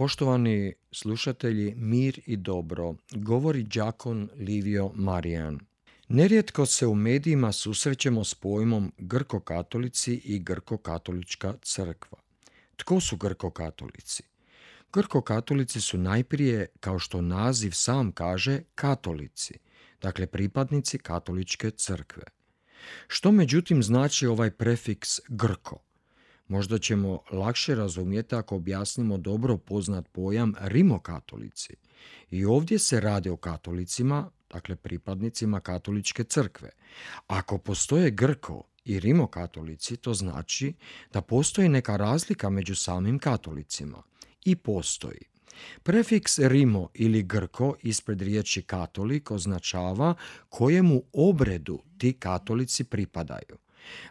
Poštovani slušatelji, mir i dobro, govori đakon Livio Marijan. Nerijetko se u medijima susrećemo s pojmom grko-katolici i grko-katolička crkva. Tko su grko-katolici? Grko-katolici su najprije, kao što naziv sam kaže, katolici, dakle pripadnici katoličke crkve. Što međutim znači ovaj prefiks grko? Možda ćemo lakše razumjeti ako objasnimo dobro poznat pojam rimokatolici. I ovdje se radi o katolicima, dakle pripadnicima katoličke crkve. Ako postoje Grko i rimokatolici, to znači da postoji neka razlika među samim katolicima. I postoji. Prefiks Rimo ili Grko ispred riječi katolik označava kojemu obredu ti katolici pripadaju.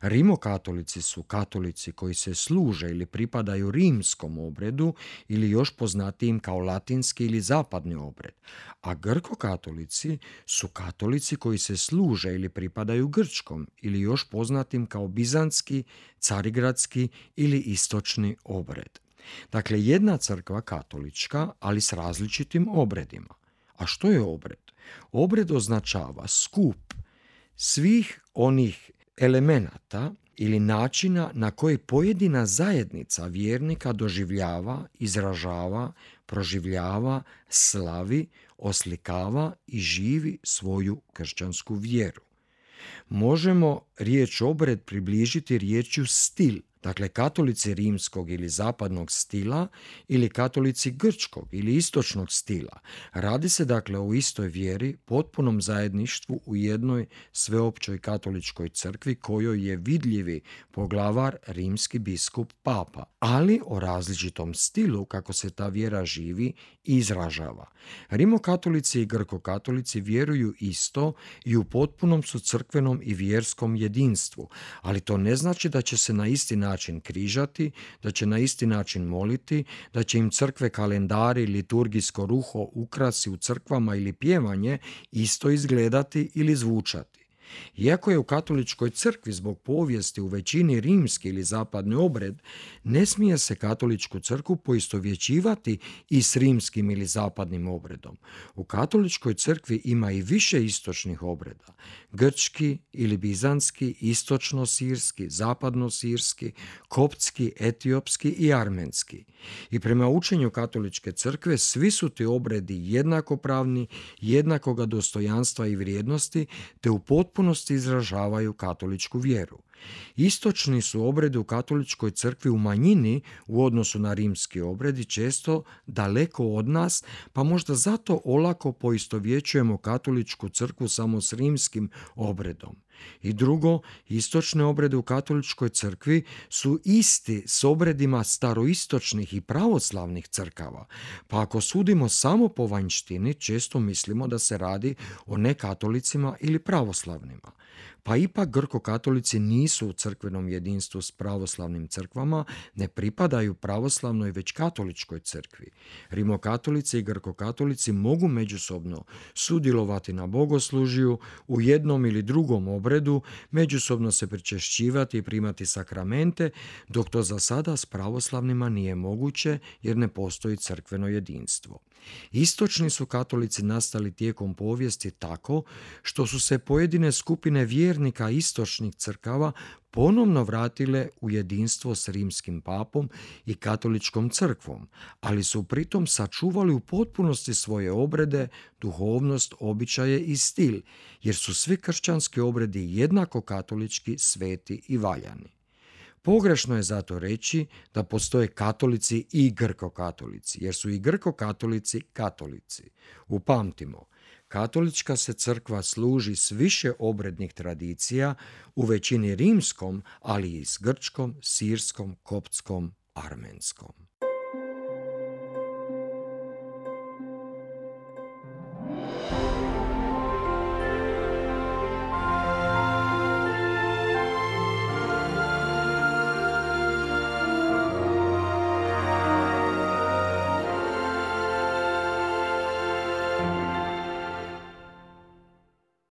Rimokatolici su katolici koji se služe ili pripadaju rimskom obredu ili još poznatijim kao latinski ili zapadni obred, a grkokatolici su katolici koji se služe ili pripadaju grčkom ili još poznatim kao bizanski, carigradski ili istočni obred. Dakle, jedna crkva katolička, ali s različitim obredima. A što je obred? Obred označava skup svih onih elemenata ili načina na koji pojedina zajednica vjernika doživljava, izražava, proživljava, slavi, oslikava i živi svoju kršćansku vjeru. Možemo riječ obred približiti riječju stil, Dakle, katolici rimskog ili zapadnog stila ili katolici grčkog ili istočnog stila. Radi se dakle o istoj vjeri, potpunom zajedništvu u jednoj sveopćoj katoličkoj crkvi kojoj je vidljivi poglavar rimski biskup papa, ali o različitom stilu kako se ta vjera živi i izražava. Rimokatolici i grkokatolici vjeruju isto i u potpunom su crkvenom i vjerskom jedinstvu, ali to ne znači da će se na isti način križati, da će na isti način moliti, da će im crkve kalendari, liturgijsko ruho, ukrasi u crkvama ili pjevanje isto izgledati ili zvučati. Iako je u katoličkoj crkvi zbog povijesti u većini rimski ili zapadni obred, ne smije se katoličku crkvu poistovjećivati i s rimskim ili zapadnim obredom. U katoličkoj crkvi ima i više istočnih obreda. Grčki ili bizanski, istočno-sirski, zapadno-sirski, koptski, etiopski i armenski. I prema učenju katoličke crkve svi su ti obredi jednakopravni, jednakoga dostojanstva i vrijednosti, te u potpunosti izražavaju katoličku vjeru. Istočni su obredi u katoličkoj crkvi u manjini u odnosu na rimski obredi često daleko od nas, pa možda zato olako poistovjećujemo katoličku crkvu samo s rimskim obredom. I drugo, istočne obrede u katoličkoj crkvi su isti s obredima staroistočnih i pravoslavnih crkava, pa ako sudimo samo po vanjštini, često mislimo da se radi o nekatolicima ili pravoslavnima. Pa ipak grko-katolici nisu u crkvenom jedinstvu s pravoslavnim crkvama, ne pripadaju pravoslavnoj već katoličkoj crkvi. Rimokatolici i grko-katolici mogu međusobno sudjelovati na bogoslužiju u jednom ili drugom obredu, međusobno se pričešćivati i primati sakramente, dok to za sada s pravoslavnima nije moguće jer ne postoji crkveno jedinstvo. Istočni su katolici nastali tijekom povijesti tako što su se pojedine skupine vjernika istočnih crkava ponovno vratile u jedinstvo s rimskim papom i katoličkom crkvom, ali su pritom sačuvali u potpunosti svoje obrede, duhovnost, običaje i stil, jer su svi kršćanski obredi jednako katolički, sveti i valjani. Pogrešno je zato reći da postoje katolici i grko-katolici, jer su i grko-katolici katolici. Upamtimo, katolička se crkva služi s više obrednih tradicija, u većini rimskom, ali i s grčkom, sirskom, koptskom, armenskom.